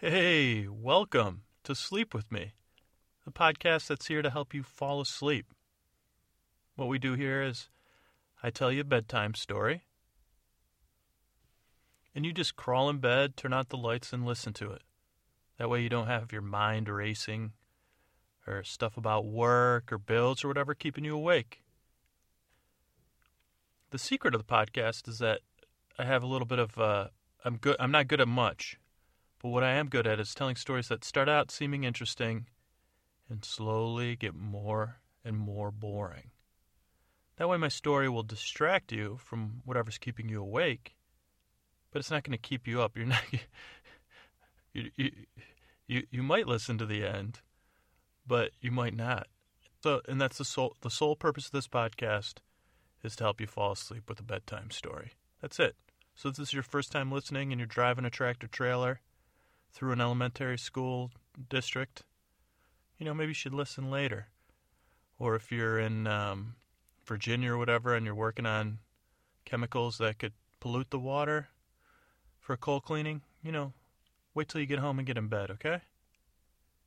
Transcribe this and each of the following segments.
Hey, welcome to Sleep With Me, the podcast that's here to help you fall asleep. What we do here is I tell you a bedtime story, and you just crawl in bed, turn out the lights, and listen to it. That way you don't have your mind racing or stuff about work or bills or whatever keeping you awake. The secret of the podcast is that I have a little bit of uh, I'm good I'm not good at much but what I am good at is telling stories that start out seeming interesting and slowly get more and more boring. That way, my story will distract you from whatever's keeping you awake, but it's not going to keep you up. You're not. You, you, you, you might listen to the end, but you might not. So, and that's the sole the sole purpose of this podcast is to help you fall asleep with a bedtime story. That's it. So, if this is your first time listening and you're driving a tractor trailer through an elementary school district, you know, maybe you should listen later. Or if you're in um, Virginia or whatever and you're working on chemicals that could pollute the water for coal cleaning, you know, wait till you get home and get in bed, okay?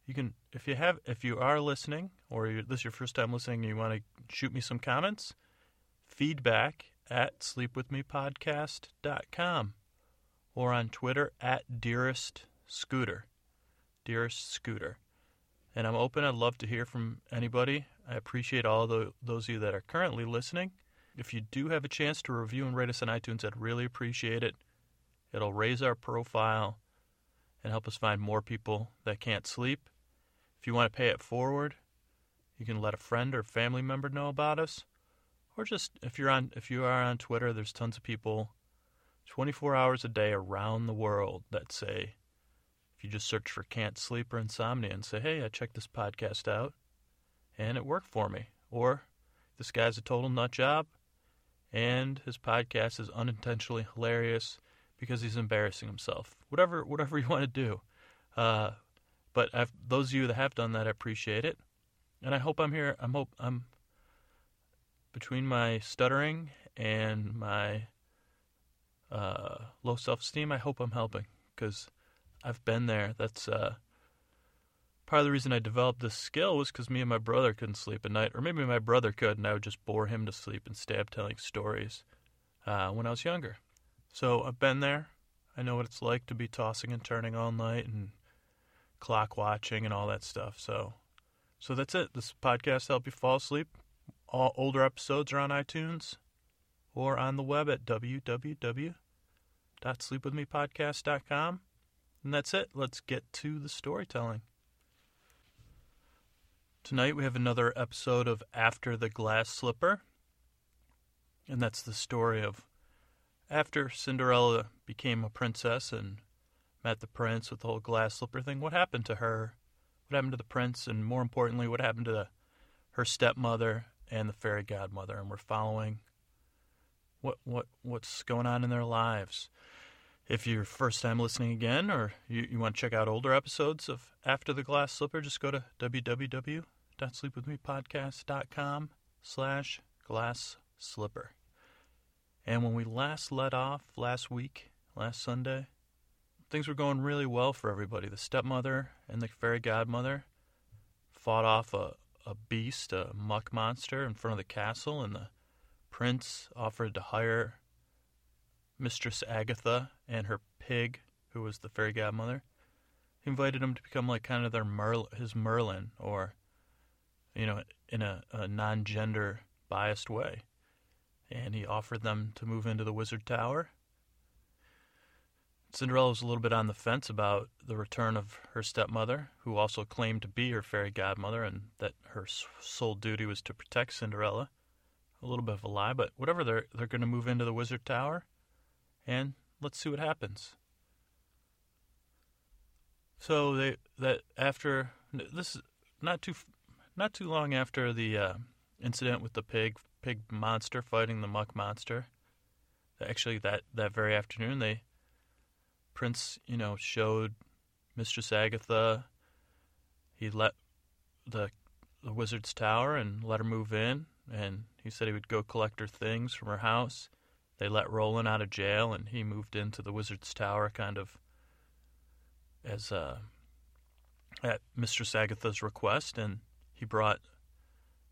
You can, if you have, if you are listening, or this is your first time listening, and you want to shoot me some comments, feedback at sleepwithmepodcast.com or on Twitter at dearest Scooter. Dearest Scooter. And I'm open. I'd love to hear from anybody. I appreciate all the, those of you that are currently listening. If you do have a chance to review and rate us on iTunes, I'd really appreciate it. It'll raise our profile and help us find more people that can't sleep. If you want to pay it forward, you can let a friend or family member know about us. Or just if you're on if you are on Twitter, there's tons of people 24 hours a day around the world that say if you just search for can't sleep or insomnia and say, hey, I checked this podcast out and it worked for me. Or this guy's a total nut job and his podcast is unintentionally hilarious because he's embarrassing himself. Whatever, whatever you want to do. Uh, but I've, those of you that have done that, I appreciate it, and I hope I'm here. I'm hope I'm between my stuttering and my uh, low self-esteem. I hope I'm helping because I've been there. That's uh, part of the reason I developed this skill was because me and my brother couldn't sleep at night, or maybe my brother could, and I would just bore him to sleep and stay up telling stories uh, when I was younger. So I've been there. I know what it's like to be tossing and turning all night and clock watching and all that stuff. So, so that's it. This podcast help you fall asleep. All older episodes are on iTunes or on the web at www.sleepwithmepodcast.com. And that's it. Let's get to the storytelling. Tonight we have another episode of After the Glass Slipper. And that's the story of after Cinderella became a princess and met the prince with the whole glass slipper thing, what happened to her? What happened to the prince? And more importantly, what happened to the, her stepmother and the fairy godmother? And we're following what what what's going on in their lives. If you're first time listening again, or you, you want to check out older episodes of After the Glass Slipper, just go to www.sleepwithmepodcast.com slash glass slipper. And when we last let off last week, last Sunday, things were going really well for everybody. The stepmother and the fairy godmother fought off a, a beast, a muck monster, in front of the castle, and the prince offered to hire Mistress Agatha and her pig, who was the fairy godmother. He invited him to become like kind of their his Merlin, or you know, in a, a non-gender biased way. And he offered them to move into the wizard tower. Cinderella was a little bit on the fence about the return of her stepmother, who also claimed to be her fairy godmother, and that her sole duty was to protect Cinderella. A little bit of a lie, but whatever. They're they're going to move into the wizard tower, and let's see what happens. So they that after this is not too not too long after the uh, incident with the pig pig monster fighting the muck monster. Actually, that that very afternoon, they Prince you know showed Mistress Agatha. He let the the wizard's tower and let her move in, and he said he would go collect her things from her house they let Roland out of jail, and he moved into the Wizard's Tower, kind of as uh, at Mistress Agatha's request, and he brought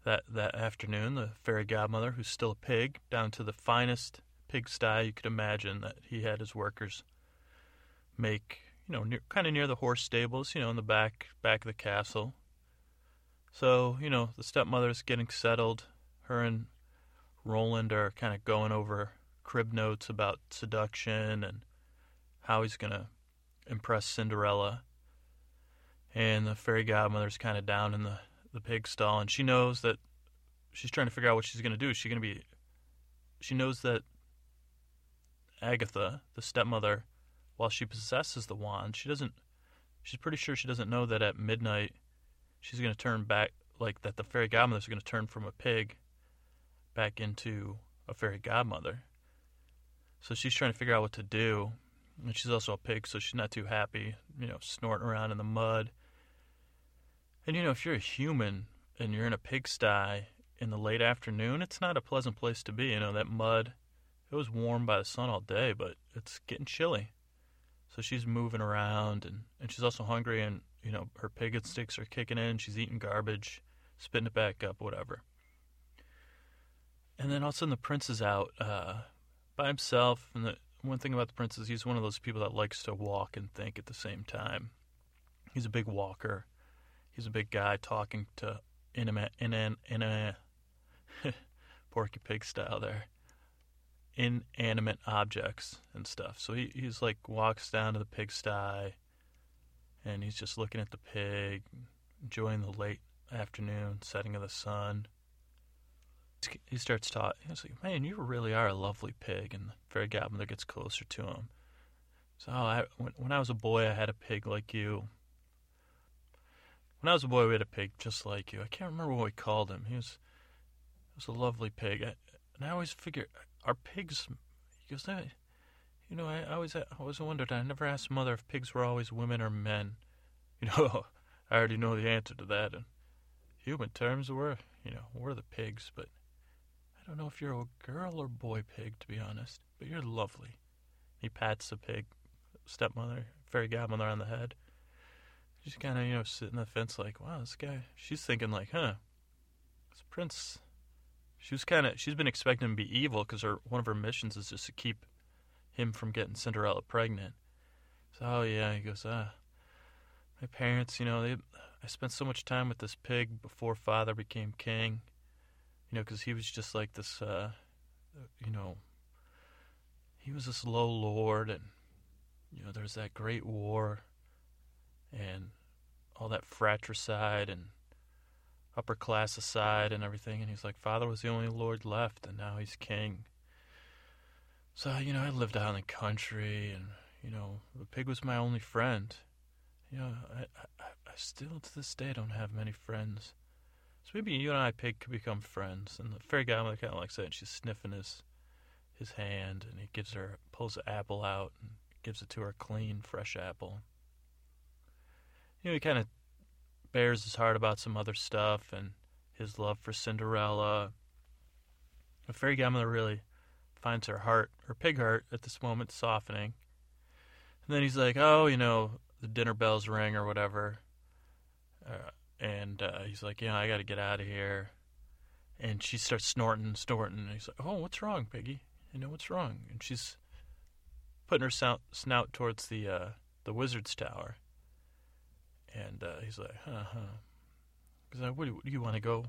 that that afternoon the fairy godmother, who's still a pig, down to the finest pigsty you could imagine that he had his workers make. You know, near, kind of near the horse stables. You know, in the back back of the castle. So you know, the stepmother's getting settled. Her and Roland are kind of going over crib notes about seduction and how he's gonna impress Cinderella. And the fairy godmother's kind of down in the the pig stall, and she knows that she's trying to figure out what she's gonna do. Is she gonna be? She knows that Agatha, the stepmother, while she possesses the wand, she doesn't. She's pretty sure she doesn't know that at midnight she's gonna turn back, like that the fairy godmother's gonna turn from a pig back into a fairy godmother. So she's trying to figure out what to do. And she's also a pig, so she's not too happy, you know, snorting around in the mud. And you know, if you're a human and you're in a pigsty in the late afternoon, it's not a pleasant place to be. You know, that mud, it was warm by the sun all day, but it's getting chilly. So she's moving around and, and she's also hungry and, you know, her pig instincts are kicking in. She's eating garbage, spitting it back up, whatever. And then all of a sudden the prince is out uh, by himself. And the one thing about the prince is he's one of those people that likes to walk and think at the same time. He's a big walker. He's a big guy talking to inanimate, in an, in a Porky Pig style there, inanimate objects and stuff. So he, he's like walks down to the pigsty, and he's just looking at the pig, enjoying the late afternoon setting of the sun he starts talking. He's like, "Man, you really are a lovely pig." And the fairy godmother gets closer to him. So, oh, I, when, I was a boy, I had a pig like you. When I was a boy, we had a pig just like you. I can't remember what we called him. He was, he was a lovely pig. I, and I always figure, our pigs. He goes, I, you know, I, I always, I always wondered. I never asked mother if pigs were always women or men. You know, I already know the answer to that. In human terms, we're, you know, we're the pigs, but don't know if you're a girl or boy pig, to be honest, but you're lovely. He pats the pig stepmother, fairy godmother on the head. She's kind of, you know, sitting on the fence like, wow, this guy. She's thinking like, huh, this prince. She was kind of, she's been expecting him to be evil because her one of her missions is just to keep him from getting Cinderella pregnant. So, oh yeah, he goes, ah, my parents, you know, they, I spent so much time with this pig before father became king you know, because he was just like this, uh, you know, he was this low lord, and you know, there's that great war, and all that fratricide and upper class aside and everything, and he's like, father was the only lord left, and now he's king. So you know, I lived out in the country, and you know, the pig was my only friend. You know, I, I, I still to this day don't have many friends. So maybe you and I, Pig, could become friends. And the fairy godmother kind of likes that. And she's sniffing his his hand, and he gives her pulls the apple out and gives it to her, clean, fresh apple. You know, he kind of bares his heart about some other stuff and his love for Cinderella. The fairy godmother really finds her heart, her pig heart, at this moment softening. And then he's like, "Oh, you know, the dinner bells ring or whatever." Uh, and uh, he's like, "Yeah, I got to get out of here." And she starts snorting snorting. And he's like, "Oh, what's wrong, Piggy? You know what's wrong?" And she's putting her snout, snout towards the uh, the wizard's tower. And uh, he's like, "Huh, huh." He's like, "Where do you want to go?"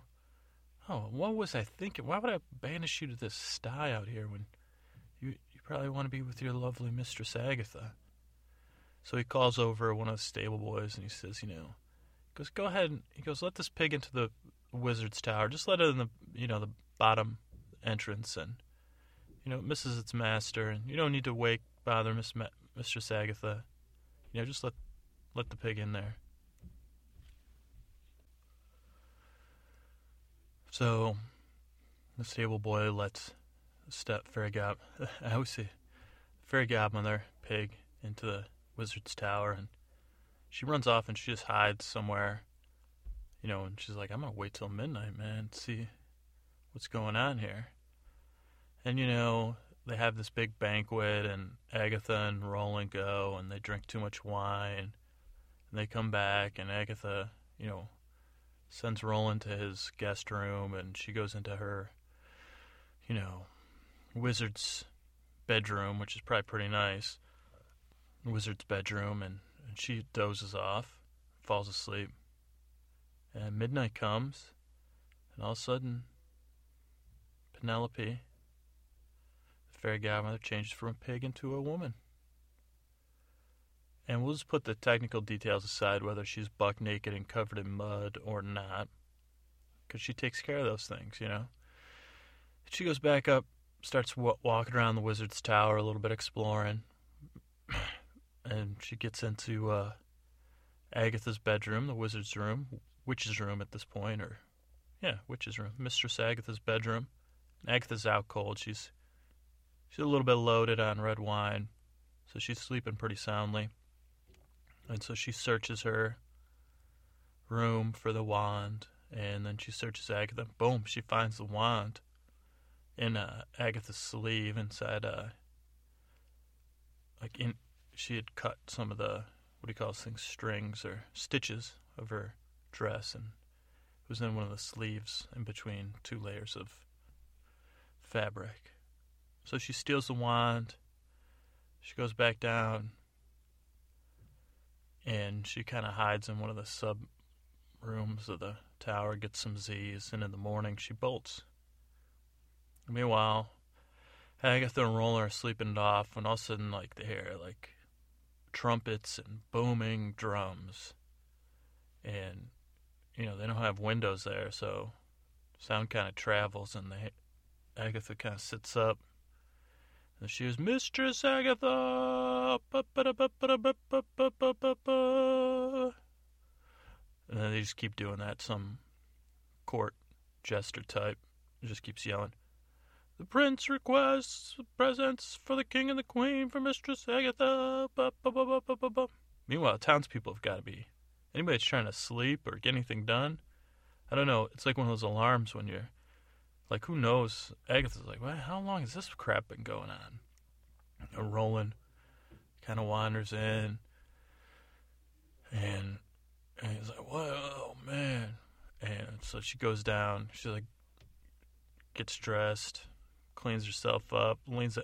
Oh, what was I thinking? Why would I banish you to this sty out here when you you probably want to be with your lovely mistress Agatha? So he calls over one of the stable boys and he says, "You know." Goes, go ahead. And, he goes, let this pig into the wizard's tower. Just let it in the, you know, the bottom entrance, and you know, it misses its master, and you don't need to wake, bother Miss Ma- Mistress Agatha. You know, just let let the pig in there. So, the stable boy lets step fairy god. I always say, fairy godmother pig into the wizard's tower, and she runs off and she just hides somewhere, you know, and she's like, I'm gonna wait till midnight, man, see what's going on here. And you know, they have this big banquet, and Agatha and Roland go, and they drink too much wine. And they come back, and Agatha, you know, sends Roland to his guest room, and she goes into her, you know, wizard's bedroom, which is probably pretty nice. Wizard's bedroom, and, and she dozes off, falls asleep. And midnight comes, and all of a sudden, Penelope, the fairy godmother, changes from a pig into a woman. And we'll just put the technical details aside, whether she's buck naked and covered in mud or not, because she takes care of those things, you know. She goes back up, starts w- walking around the wizard's tower a little bit, exploring, and she gets into uh, Agatha's bedroom, the wizard's room, witch's room at this point, or yeah, witch's room, Mistress Agatha's bedroom. Agatha's out cold. She's she's a little bit loaded on red wine, so she's sleeping pretty soundly. And so she searches her room for the wand, and then she searches Agatha. Boom, she finds the wand in uh, Agatha's sleeve inside. Uh, like in, she had cut some of the what do you call those things, strings or stitches of her dress, and it was in one of the sleeves in between two layers of fabric. So she steals the wand. She goes back down and she kind of hides in one of the sub rooms of the tower, gets some Z's, and in the morning she bolts. Meanwhile, Agatha and Roland are sleeping it off when all of a sudden, like, they hear, like, trumpets and booming drums. And, you know, they don't have windows there, so sound kind of travels, and they, Agatha kind of sits up and she was Mistress Agatha. And then they just keep doing that. Some court jester type just keeps yelling. The prince requests presence for the king and the queen for Mistress Agatha. Meanwhile, townspeople have got to be. Anybody that's trying to sleep or get anything done, I don't know. It's like one of those alarms when you're like, who knows? Agatha's like, well, how long has this crap been going on? And Roland kind of wanders in, and, and he's like, what? Oh, man. And so she goes down. She like gets dressed, cleans herself up, leans. You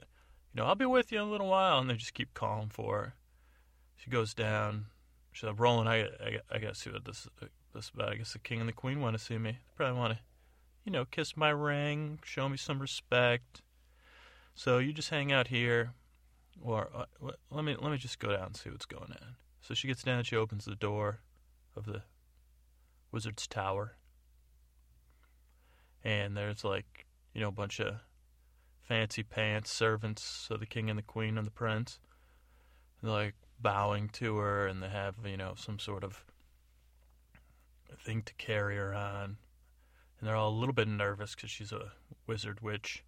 know, I'll be with you in a little while, and they just keep calling for her. She goes down. She's like, Roland, I, I, I got to see what this this about. I guess the king and the queen want to see me. They probably want to you know, kiss my ring, show me some respect. So you just hang out here, or uh, let me let me just go down and see what's going on. So she gets down, and she opens the door of the wizard's tower, and there's like you know a bunch of fancy pants servants of the king and the queen and the prince. Like bowing to her, and they have you know some sort of thing to carry her on and they're all a little bit nervous because she's a wizard witch.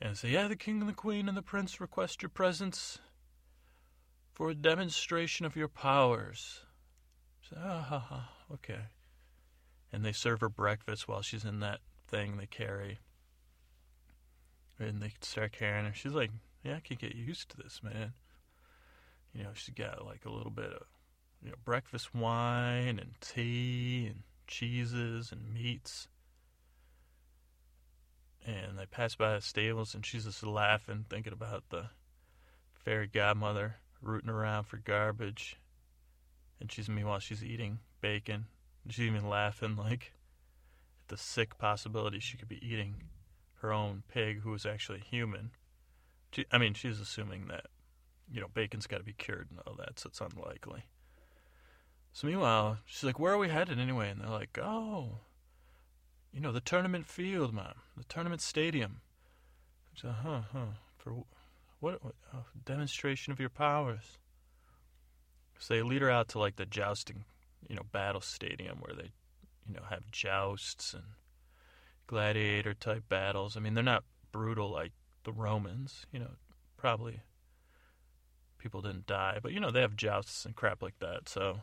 And say, yeah, the king and the queen and the prince request your presence for a demonstration of your powers. Say, ah, ha, ha, okay. And they serve her breakfast while she's in that thing they carry. And they start carrying her. She's like, yeah, I can get used to this, man. You know, she's got like a little bit of, you know, breakfast wine and tea and cheeses and meats. And they pass by the stables, and she's just laughing, thinking about the fairy godmother rooting around for garbage. And she's, meanwhile, she's eating bacon. She's even laughing, like, at the sick possibility she could be eating her own pig, who is actually human. She, I mean, she's assuming that, you know, bacon's got to be cured and all that, so it's unlikely. So meanwhile, she's like, "Where are we headed anyway?" And they're like, "Oh, you know, the tournament field, mom, the tournament stadium." So, huh, huh, for what? what oh, demonstration of your powers. So they lead her out to like the jousting, you know, battle stadium where they, you know, have jousts and gladiator type battles. I mean, they're not brutal like the Romans, you know, probably people didn't die, but you know, they have jousts and crap like that. So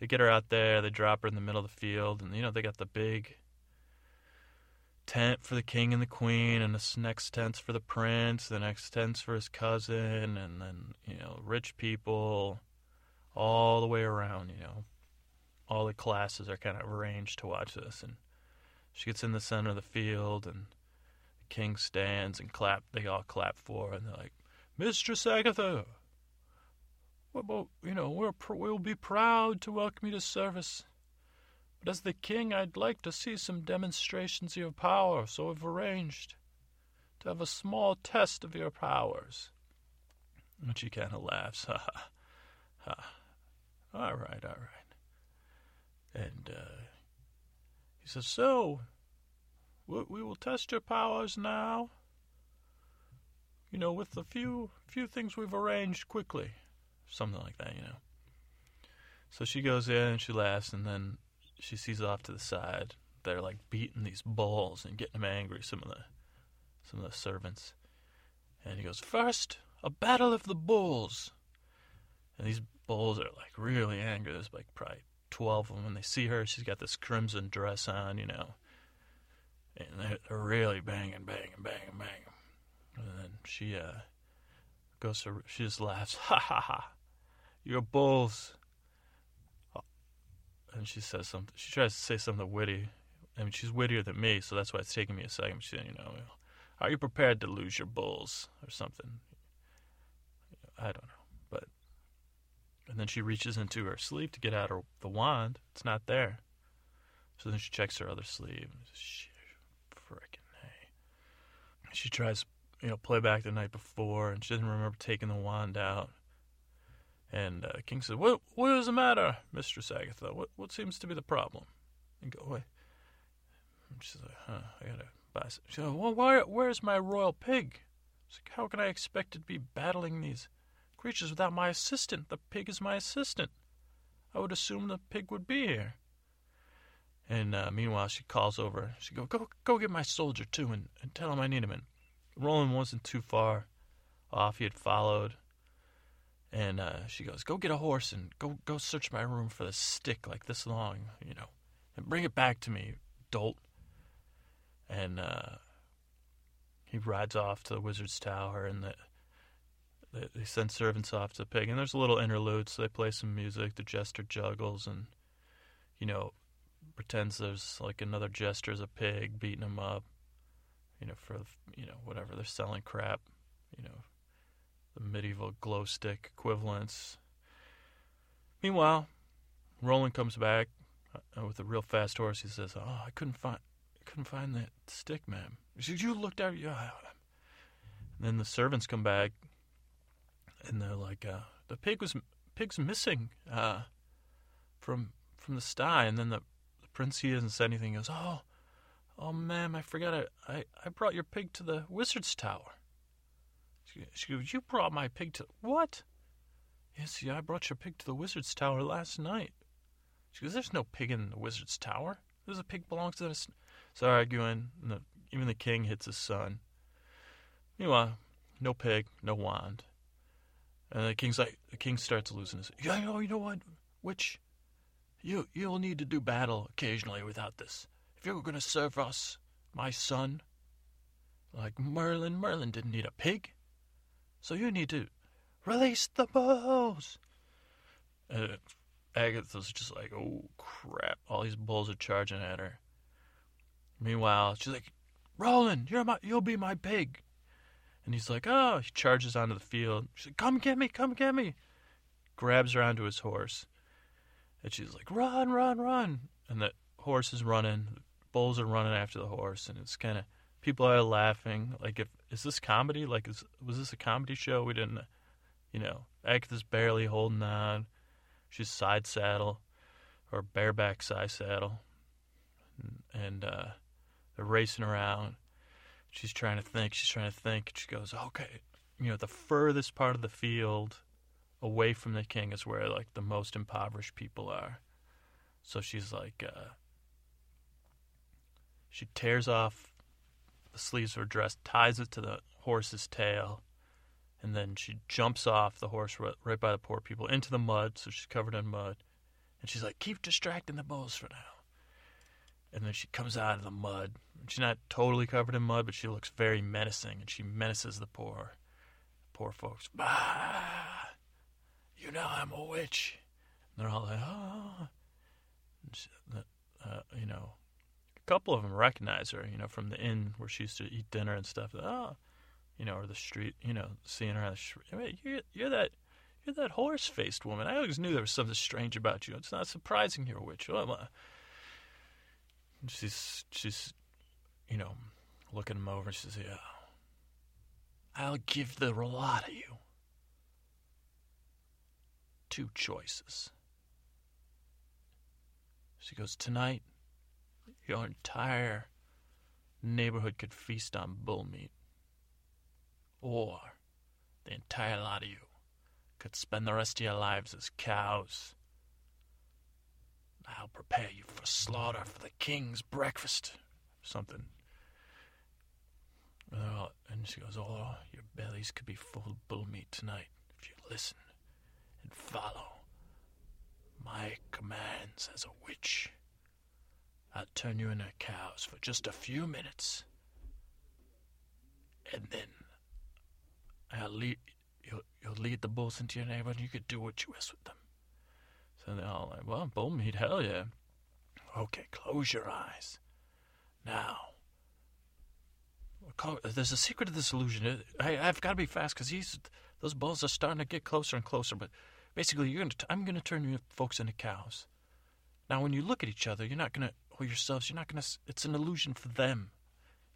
they get her out there, they drop her in the middle of the field, and you know they got the big tent for the king and the queen, and this next tent's for the prince, the next tent's for his cousin, and then you know rich people, all the way around, you know. All the classes are kind of arranged to watch this. And she gets in the center of the field, and the king stands and clap. They all clap for her, and they're like, Mistress Agatha, well, you know, we're we'll be proud to welcome you to service. But as the king, I'd like to see some demonstrations of your power, so I've arranged to have a small test of your powers. And she kind of laughs. Ha ha. Ha. All right, all right. And uh, he says, So, we, will test your powers now. You know, with the few few things we've arranged quickly. Something like that, you know. So she goes in and she laughs, and then she sees off to the side. They're like beating these bulls and getting them angry. Some of the some of the servants, and he goes, First, a battle of the bulls. And these bulls are like really angry. There's like probably 12 of them. When they see her, she's got this crimson dress on, you know. And they're, really banging, banging, banging, banging. And then she uh, goes to, she just laughs, ha ha ha. You're bulls. And she says something, she tries to say something witty. I mean, she's wittier than me, so that's why it's taking me a second. She said, you know, are you prepared to lose your bulls or something? I don't know, and then she reaches into her sleeve to get out her, the wand. It's not there. So then she checks her other sleeve. Frickin' hey. She tries, you know, play back the night before, and she doesn't remember taking the wand out. And uh, King says, "What? What is the matter, Mistress Agatha? What? What seems to be the problem?" And go away. And she's like, "Huh? I gotta buy." Some. She goes, "Well, where, where's my royal pig?" She's like, "How can I expect to be battling these?" Creatures without my assistant. The pig is my assistant. I would assume the pig would be here. And uh, meanwhile, she calls over. She go, go, go get my soldier too, and, and tell him I need him. And Roland wasn't too far off. He had followed, and uh, she goes, go get a horse and go, go search my room for the stick like this long, you know, and bring it back to me, dolt. And uh, he rides off to the wizard's tower, and the they, they send servants off to pig, and there's a little interlude. So they play some music. The jester juggles and you know pretends there's like another jester as a pig beating him up. You know for you know whatever they're selling crap. You know the medieval glow stick equivalents. Meanwhile, Roland comes back uh, with a real fast horse. He says, "Oh, I couldn't find, couldn't find that stick, ma'am." She says, "You looked out, yeah." And then the servants come back and they're like, uh, the pig was pig's missing uh, from from the sty, and then the, the prince he doesn't say anything. He goes, oh, oh, ma'am, I forgot. I, I, I brought your pig to the wizard's tower. She, goes, you brought my pig to what? Yes, yeah, I brought your pig to the wizard's tower last night. She goes, there's no pig in the wizard's tower. There's a pig belongs to the. So arguing, and the, even the king hits his son. Meanwhile, no pig, no wand. And the king's like, the king starts losing his. Yeah, you know, you know what? Witch, you you'll need to do battle occasionally without this. If you're going to serve us, my son, like Merlin, Merlin didn't need a pig, so you need to release the bulls. And Agatha's just like, oh crap! All these bulls are charging at her. Meanwhile, she's like, Roland, you're my, you'll be my pig. And he's like, oh, he charges onto the field. She's like, come get me, come get me. Grabs her onto his horse. And she's like, run, run, run. And the horse is running. The bulls are running after the horse. And it's kind of, people are laughing. Like, if, is this comedy? Like, is, was this a comedy show? We didn't, you know, Agatha's barely holding on. She's side saddle or bareback side saddle. And, and uh, they're racing around She's trying to think. She's trying to think. She goes, okay, you know, the furthest part of the field away from the king is where like the most impoverished people are. So she's like, uh, she tears off the sleeves of her dress, ties it to the horse's tail, and then she jumps off the horse right, right by the poor people into the mud. So she's covered in mud, and she's like, keep distracting the bulls for now. And then she comes out of the mud She's not totally covered in mud, but she looks very menacing, and she menaces the poor, poor folks. Bah! You know I'm a witch. And they're all like, oh. She, uh, you know, a couple of them recognize her, you know, from the inn where she used to eat dinner and stuff. Oh, you know, or the street, you know, seeing her on the street. Mean, you're, you're that. You're that horse-faced woman. I always knew there was something strange about you. It's not surprising you're a witch. Oh, she's she's, you know, looking him over. She says, "Yeah, oh, I'll give the lot of you two choices." She goes, Tonight, your entire neighborhood could feast on bull meat. Or the entire lot of you could spend the rest of your lives as cows. I'll prepare you for slaughter for the king's breakfast. Something. And she goes, Oh, your bellies could be full of bull meat tonight if you listen and follow my commands as a witch. I'll turn you into cows for just a few minutes. And then I'll lead you'll, you'll lead the bulls into your neighborhood and you could do what you wish with them. So they're all like, Well, bull meat, hell yeah. Okay, close your eyes. Now there's a secret to this illusion. I, uh, have got to be fast because he's those bulls are starting to get closer and closer. But Basically, you're gonna. I'm gonna turn you folks into cows. Now, when you look at each other, you're not gonna or yourselves. You're not gonna. It's an illusion for them.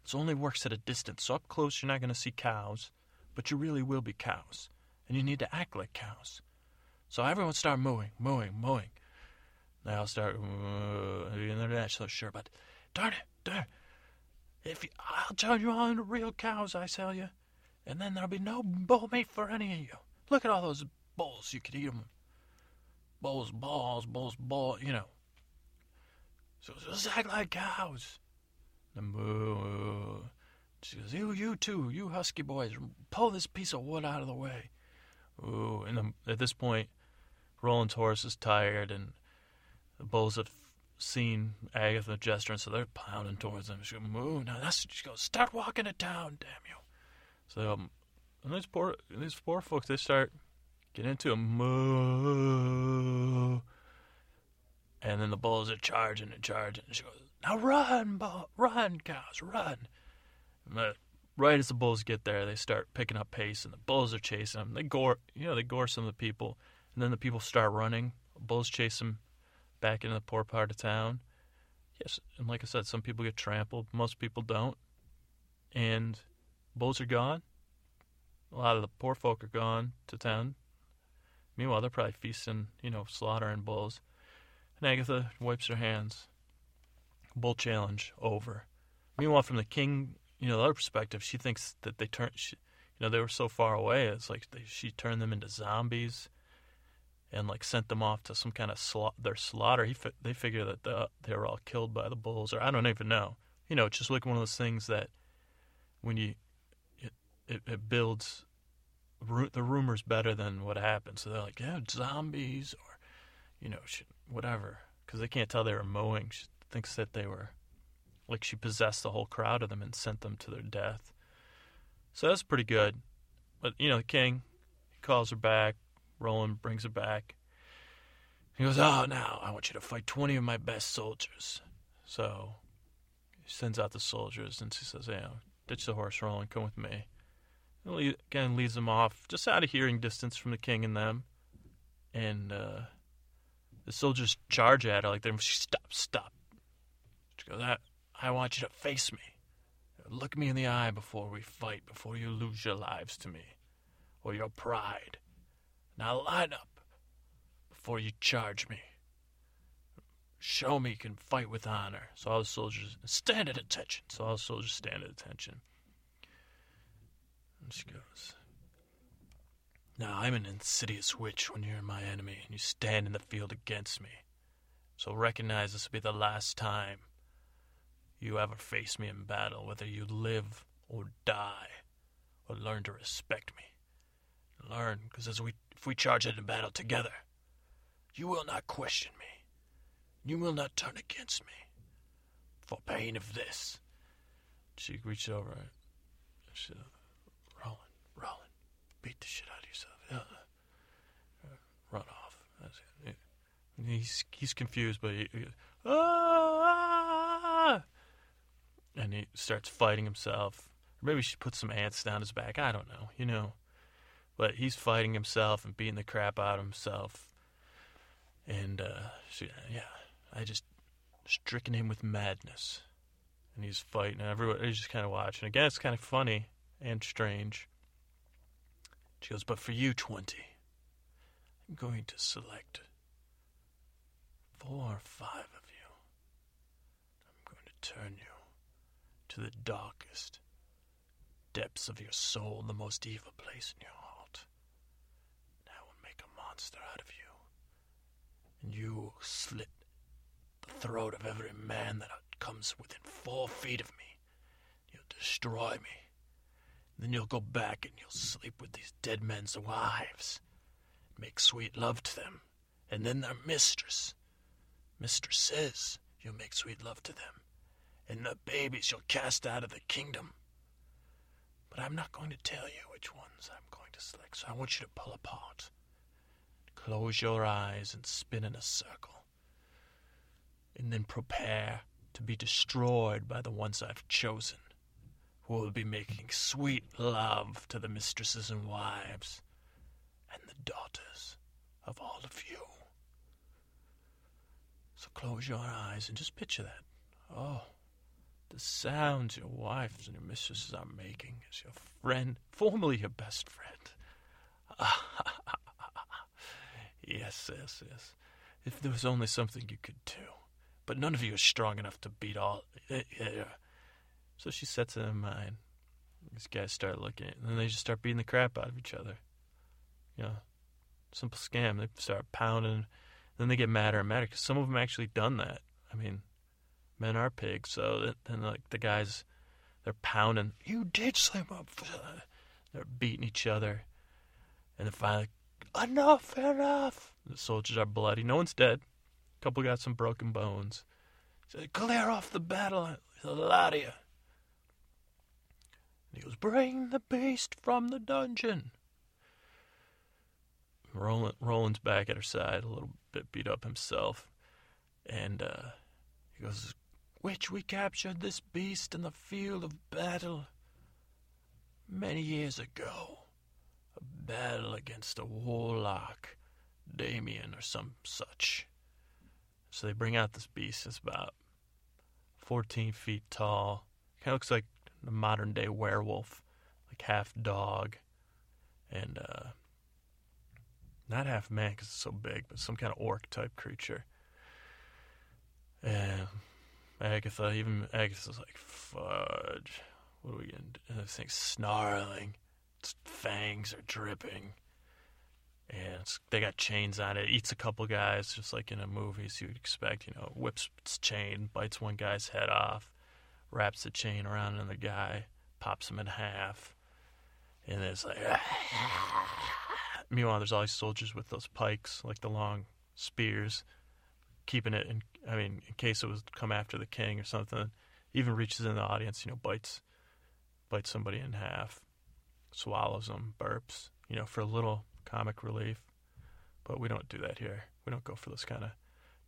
It only works at a distance. So up close, you're not gonna see cows, but you really will be cows, and you need to act like cows. So everyone start mooing, mooing, mooing. They all start. Uh, they're not so sure, but darn it, darn. It. If you, I'll turn you all into real cows, I tell you, and then there'll be no bull meat for any of you. Look at all those bulls, You could eat them. Bulls, balls, bulls, ball, you know. So just act like cows. The moo. She goes, you, you too, you husky boys, pull this piece of wood out of the way. Ooh, and the, at this point, Roland's horse is tired, and the bulls have seen Agatha gesturing, so they're pounding towards them. She goes, moo. Now that's she goes, start walking it down, damn you. So um, and these poor these poor folks, they start getting into a moo. And then the bulls are charging and charging. And she goes, Now run, bull, run, cows, run. The, right as the bulls get there, they start picking up pace, and the bulls are chasing them. They gore, you know, they gore some of the people, and then the people start running. Bulls chase them back into the poor part of town. Yes, and like I said, some people get trampled. Most people don't. And bulls are gone. A lot of the poor folk are gone to town. Meanwhile, they're probably feasting, you know, slaughtering bulls. And Agatha wipes her hands. Bull challenge over. Meanwhile, from the king, you know, the other perspective, she thinks that they turned, you know, they were so far away. It's like they, she turned them into zombies, and like sent them off to some kind of sla- their slaughter. He fi- they figure that the, they were all killed by the bulls, or I don't even know. You know, it's just like one of those things that when you it, it, it builds the rumor's better than what happened. So they're like, yeah, zombies or, you know, whatever. Because they can't tell they were mowing. She thinks that they were, like, she possessed the whole crowd of them and sent them to their death. So that's pretty good. But, you know, the king, he calls her back. Roland brings her back. He goes, oh, now I want you to fight 20 of my best soldiers. So he sends out the soldiers and she says, yeah, ditch the horse, Roland, come with me And again leads them off just out of hearing distance from the king and them. And uh, the soldiers charge at her like they're stop, stop. She goes, I, I want you to face me. Look me in the eye before we fight, before you lose your lives to me, or your pride. Now line up before you charge me. Show me you can fight with honor. So all the soldiers stand at attention. So all the soldiers stand at attention. And she goes, Now I'm an insidious witch when you're my enemy and you stand in the field against me. So recognize this will be the last time you ever face me in battle, whether you live or die, or learn to respect me. Learn, because as we if we charge into battle together, you will not question me. You will not turn against me. For pain of this. She reached over. and said, beat the shit out of yourself. Yeah. Run off. He's he's confused, but he, he goes, ah! and he starts fighting himself. Maybe she puts some ants down his back. I don't know, you know. But he's fighting himself and beating the crap out of himself. And uh, yeah, I just stricken him with madness. And he's fighting, and everybody's just kind of watching. Again, it's kind of funny and strange. She goes, But for you, 20, I'm going to select four or five of you. I'm going to turn you to the darkest depths of your soul, the most evil place in your heart. And I will make a monster out of you. And you slit the throat of every man that comes within four feet of me. You'll destroy me. Then you'll go back and you'll sleep with these dead men's wives. Make sweet love to them. And then their mistress. Mistresses, you'll make sweet love to them. And the babies you'll cast out of the kingdom. But I'm not going to tell you which ones I'm going to select, so I want you to pull apart. Close your eyes and spin in a circle. And then prepare to be destroyed by the ones I've chosen, who will be making sweet love to the mistresses and wives and the daughters of all of you. So close your eyes and just picture that. Oh, the sounds your wives and your mistresses are making as your friend, formerly your best friend. yes, yes, yes. If there was only something you could do. But none of you are strong enough to beat all. Eh, eh, so she sets it in mind. These guys start looking, and then they just start beating the crap out of each other. You know, simple scam. They start pounding. Then they get madder and madder because some of them actually done that. I mean, men are pigs, so then like the guys, they're pounding. You did slam up. They're beating each other, and then finally, enough, enough. The soldiers are bloody. No one's dead. A couple got some broken bones. Said, clear off the battle. There's a lot of you. And he goes, bring the beast from the dungeon. Roland, Roland's back at her side, a little bit beat up himself. And uh, he goes, Which we captured this beast in the field of battle many years ago. Battle against a warlock, Damien or some such. So they bring out this beast. It's about 14 feet tall. Kind of looks like a modern day werewolf, like half dog. And, uh, not half man because it's so big, but some kind of orc type creature. And Agatha, even Agatha's like, fudge. What are we getting? And this thing's snarling. Fangs are dripping. And they got chains on it. it. Eats a couple guys, just like in a movie, so you'd expect. You know, whips its chain, bites one guy's head off, wraps the chain around another guy, pops him in half, and it's like. Meanwhile, there's all these soldiers with those pikes, like the long spears, keeping it in. I mean, in case it was come after the king or something. Even reaches in the audience, you know, bites, bites somebody in half, swallows them, burps, you know, for a little comic relief. But we don't do that here. We don't go for those kind of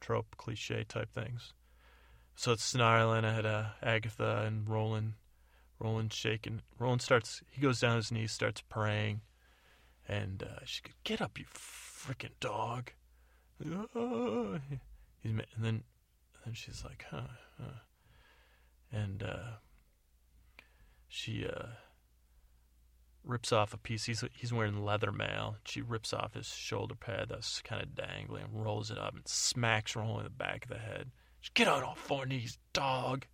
trope, cliche type things. So it's snarling at uh, Agatha and Roland. Roland shaking. Roland starts. He goes down his knees, starts praying and uh, she could get up, you freaking dog. He's and then, and then she's like, huh, huh. and uh, she uh, rips off a piece. He's he's wearing leather mail. She rips off his shoulder pad that's kind of dangling, and rolls it up and smacks Roland in the back of the head. She, Get on all four knees, dog.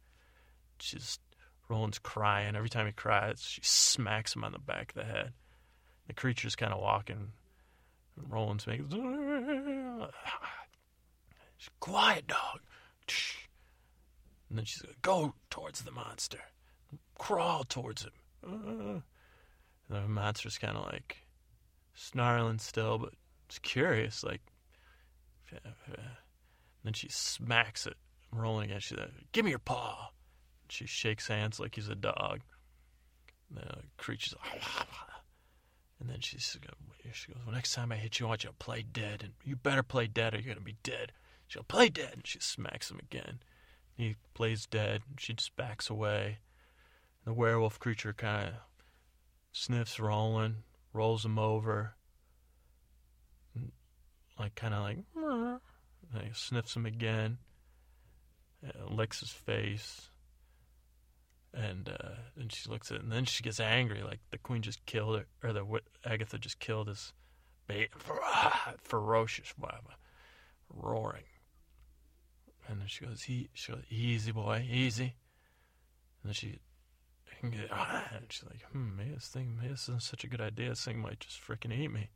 She's Roland's crying. Every time he cries, she smacks him on the back of the head. The creature's kind of walking. Roland's making. She's quiet, dog. And then she's to go towards the monster. Crawl towards him. The monster's kind of like snarling still, but it's curious. Like, then she smacks it, I'm rolling again. She's like, "Give me your paw." She shakes hands like he's a dog. The creature's like, And then she goes, well, next time I hit you, I want you to play dead. And you better play dead or you're to be dead. She'll play dead. And she smacks him again. He plays dead. And she just backs away. The werewolf creature kind of sniffs Roland, rolls him over, like kind of like, and sniffs him again, licks his face, and uh, and she looks at it, and then she gets angry, like the queen just killed her, or the Agatha just killed his ferocious, roaring, and then she goes, he, she goes, easy boy, easy, and then she. And she's like, hmm, maybe this thing, maybe this isn't such a good idea. This thing might just freaking eat me.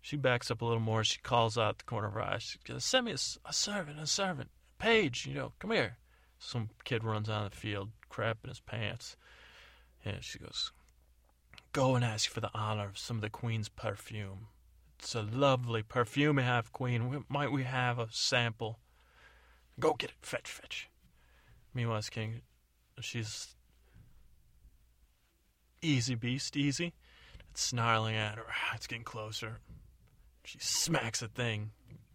She backs up a little more. She calls out the corner of her eye. She goes, send me a, a servant, a servant. Page, you know, come here. Some kid runs out on the field, crap in his pants. And she goes, Go and ask for the honor of some of the Queen's perfume. It's a lovely perfume we have, Queen. Might we have a sample? Go get it. Fetch, fetch. Meanwhile, King, she's easy beast, easy. It's snarling at her. It's getting closer. She smacks the thing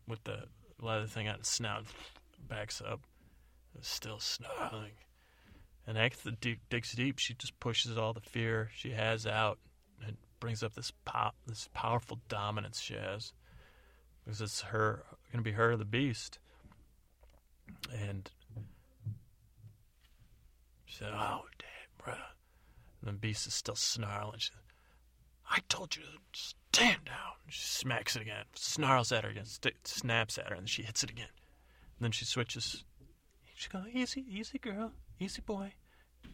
with the leather thing out its snout, backs up. It's still snarling. And Agatha digs deep. She just pushes all the fear she has out and brings up this pop, this powerful dominance she has, because it's her going to be her the beast. And she said, "Oh, damn, bruh." And the beast is still snarling. She "I told you to stand down." She smacks it again, snarls at her again, st- snaps at her, and she hits it again. And then she switches. She goes, "Easy, easy, girl, easy, boy."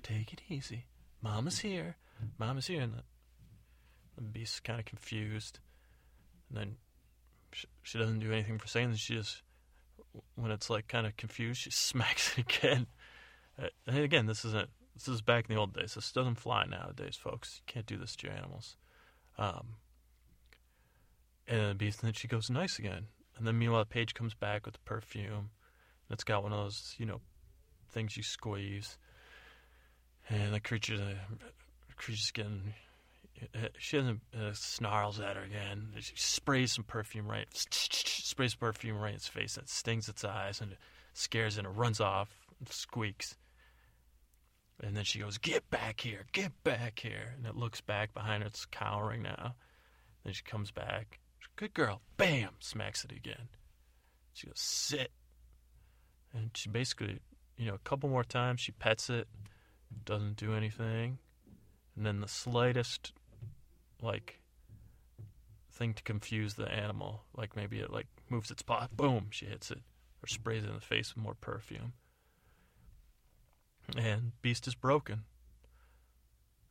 Take it easy. Mama's here. Mama's here. And the, the beast's kind of confused. And then she, she doesn't do anything for saying She just, when it's like kind of confused, she smacks it again. Uh, and again, this isn't, this is back in the old days. This doesn't fly nowadays, folks. You can't do this to your animals. Um, and the beast, and then she goes nice again. And then meanwhile, page comes back with the perfume. And it's got one of those, you know, things you squeeze and the creature, the creature's getting. She doesn't uh, snarls at her again. She sprays some perfume right, sprays perfume right in its face. It stings its eyes and scares it. And it runs off, squeaks. And then she goes, "Get back here! Get back here!" And it looks back behind her. It's cowering now. Then she comes back. Good girl. Bam! Smacks it again. She goes, "Sit." And she basically, you know, a couple more times. She pets it doesn't do anything, and then the slightest like thing to confuse the animal, like maybe it like moves its paw, boom, she hits it or sprays it in the face with more perfume. And Beast is broken.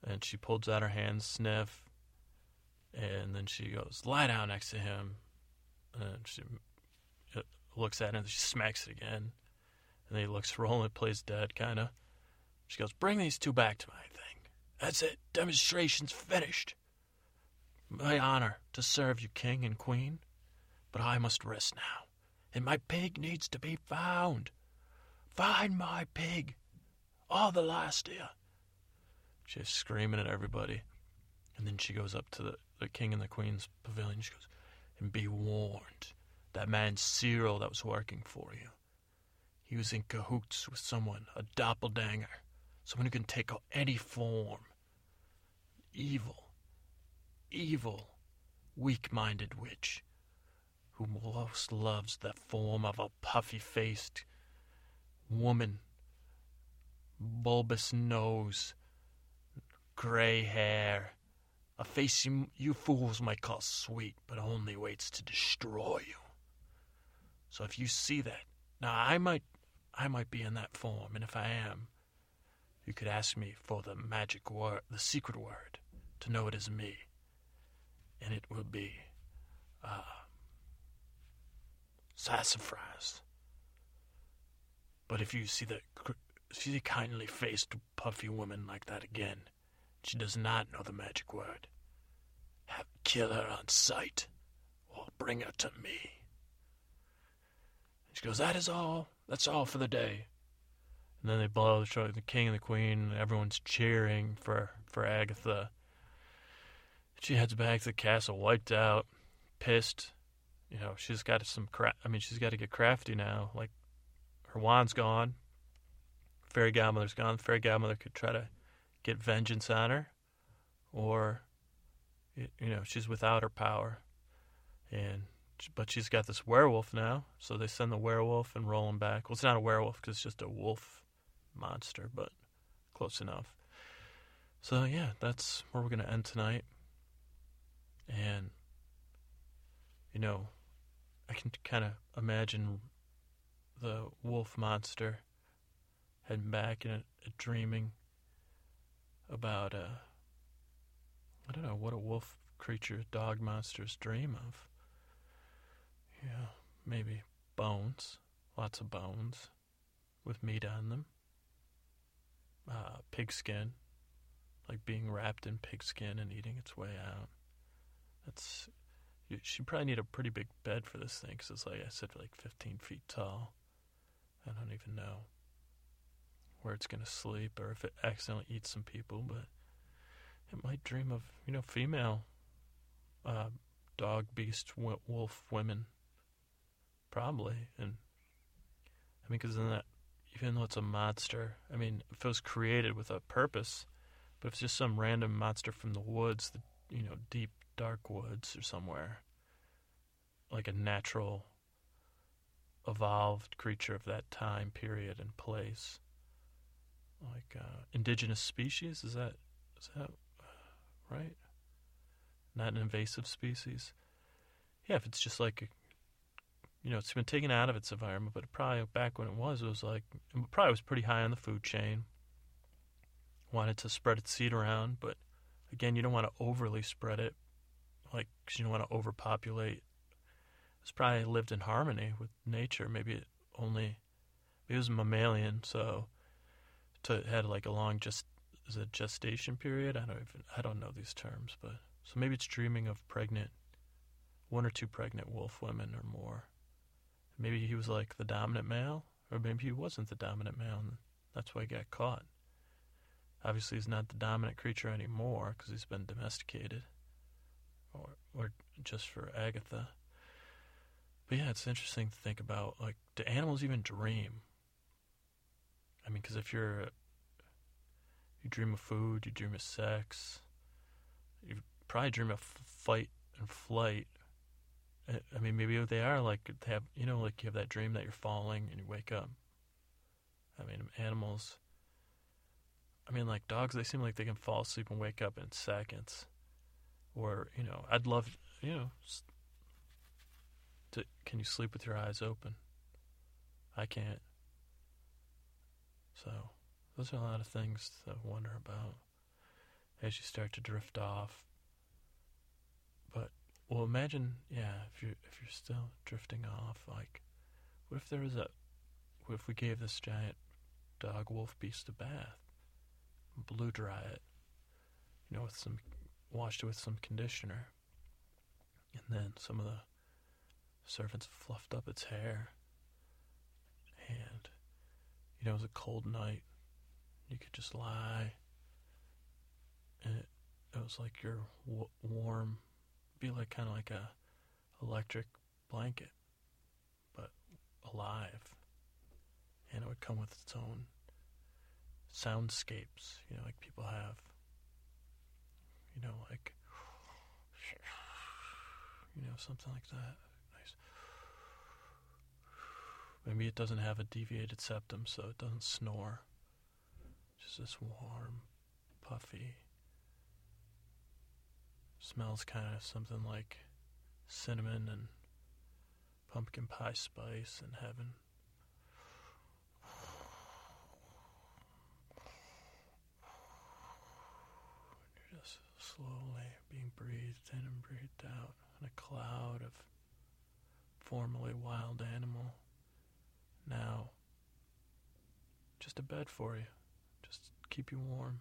And she pulls out her hand, sniff, and then she goes, lie down next to him. And she uh, looks at him, she smacks it again. And then he looks Roland, plays dead, kind of. She goes, Bring these two back to my thing. That's it. Demonstration's finished. My honor to serve you, king and queen. But I must rest now, and my pig needs to be found. Find my pig. All the last you. She's screaming at everybody. And then she goes up to the, the king and the queen's pavilion. She goes, And be warned, that man Cyril that was working for you. He was in cahoots with someone, a doppelganger someone who can take any form. Evil, evil, weak minded witch who most loves the form of a puffy faced woman, bulbous nose, gray hair, a face you, you fools might call sweet, but only waits to destroy you. So if you see that, now I might I might be in that form, and if I am, you could ask me for the magic word, the secret word, to know it is me. And it will be uh, sassafras. But if you see the see the kindly faced puffy woman like that again, she does not know the magic word. Have kill her on sight, or bring her to me. And she goes, That is all. That's all for the day. And then they blow the, the king and the queen. And everyone's cheering for for Agatha. She heads back to the castle, wiped out, pissed. You know, she's got some cra- I mean, she's got to get crafty now. Like, her wand's gone. Fairy godmother's gone. Fairy godmother could try to get vengeance on her, or, you know, she's without her power. And but she's got this werewolf now, so they send the werewolf and roll him back. Well, it's not a werewolf because it's just a wolf monster, but close enough. So yeah, that's where we're gonna end tonight. And you know, I can kind of imagine the wolf monster heading back and dreaming about uh, I don't know what a wolf creature dog monsters dream of. Yeah, maybe bones, lots of bones with meat on them. Uh, pigskin, like being wrapped in pigskin and eating its way out. That's you should probably need a pretty big bed for this thing because it's like I said, like 15 feet tall. I don't even know where it's gonna sleep or if it accidentally eats some people, but it might dream of you know female uh, dog, beast, wolf women Probably, and I mean, because then that, even though it's a monster, I mean, if it was created with a purpose, but if it's just some random monster from the woods, the you know deep dark woods or somewhere, like a natural, evolved creature of that time period and place, like uh, indigenous species, is that is that right? Not an invasive species. Yeah, if it's just like you know, it's been taken out of its environment, but probably back when it was, it was like, it probably was pretty high on the food chain. Wanted to spread its seed around, but again, you don't want to overly spread it, like, cause you don't want to overpopulate. It's probably lived in harmony with nature. Maybe it only, maybe it was a mammalian, so to had like a long just is a gestation period. I don't even I don't know these terms, but so maybe it's dreaming of pregnant, one or two pregnant wolf women or more. Maybe he was like the dominant male, or maybe he wasn't the dominant male, and that's why he got caught. Obviously, he's not the dominant creature anymore because he's been domesticated, or or just for Agatha. But yeah, it's interesting to think about. Like, do animals even dream? I mean, because if you're you dream of food, you dream of sex, you probably dream of fight and flight I mean, maybe they are like they have, you know, like you have that dream that you're falling and you wake up. I mean, animals. I mean, like dogs, they seem like they can fall asleep and wake up in seconds. Or, you know, I'd love, you know, to, can you sleep with your eyes open? I can't. So, those are a lot of things to wonder about as you start to drift off. But well, imagine, yeah, if you're if you're still drifting off, like, what if there was a, what if we gave this giant dog wolf beast a bath, blue dry it, you know, with some, washed it with some conditioner, and then some of the servants fluffed up its hair, and, you know, it was a cold night, you could just lie, and it, it was like your w- warm be like kind of like a electric blanket, but alive, and it would come with its own soundscapes. You know, like people have. You know, like you know something like that. Maybe it doesn't have a deviated septum, so it doesn't snore. Just this warm, puffy Smells kind of something like cinnamon and pumpkin pie spice in heaven. You're just slowly being breathed in and breathed out in a cloud of formerly wild animal. Now, just a bed for you. Just keep you warm.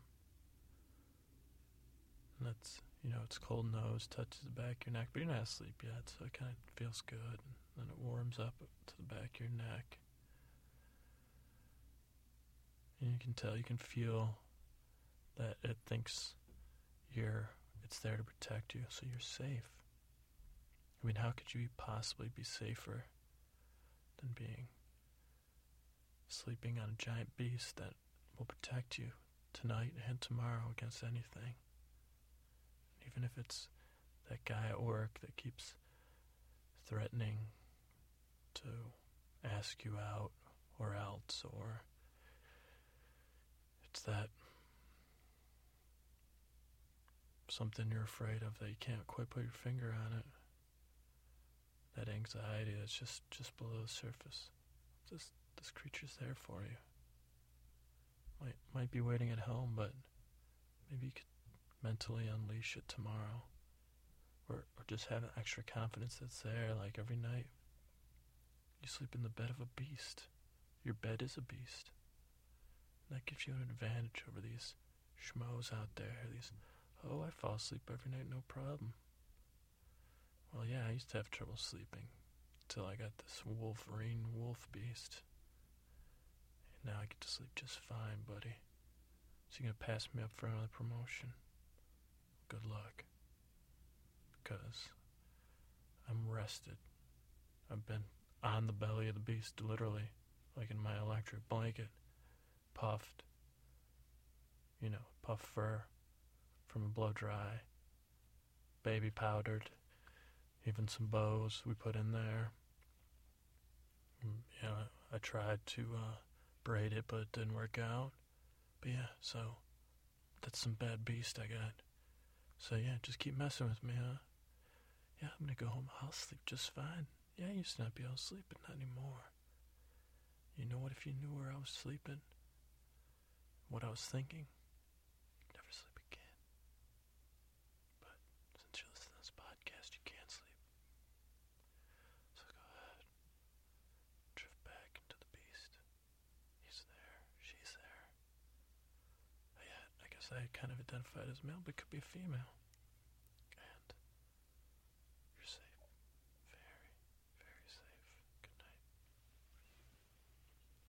And that's you know, its cold nose touches the back of your neck, but you're not asleep yet, so it kind of feels good. And then it warms up to the back of your neck. And you can tell, you can feel that it thinks you're it's there to protect you, so you're safe. I mean, how could you possibly be safer than being sleeping on a giant beast that will protect you tonight and tomorrow against anything? Even if it's that guy at work that keeps threatening to ask you out or else, or it's that something you're afraid of that you can't quite put your finger on it. That anxiety that's just, just below the surface. This this creature's there for you. Might might be waiting at home, but maybe you could mentally unleash it tomorrow. Or or just have extra confidence that's there, like every night. You sleep in the bed of a beast. Your bed is a beast. that gives you an advantage over these schmoes out there, these Oh, I fall asleep every night, no problem. Well, yeah, I used to have trouble sleeping until I got this Wolverine wolf beast. Now I get to sleep just fine, buddy. So you're gonna pass me up for another promotion? Good luck. Because I'm rested. I've been on the belly of the beast, literally, like in my electric blanket, puffed. You know, puff fur from a blow dry, baby powdered, even some bows we put in there. Mm, you know, I tried to uh, braid it, but it didn't work out. But yeah, so that's some bad beast I got. So yeah, just keep messing with me, huh? Yeah, I'm gonna go home. I'll sleep just fine. Yeah, I used to not be able to sleep, but not anymore. You know what? If you knew where I was sleeping, what I was thinking, I kind of identified as male, but could be a female.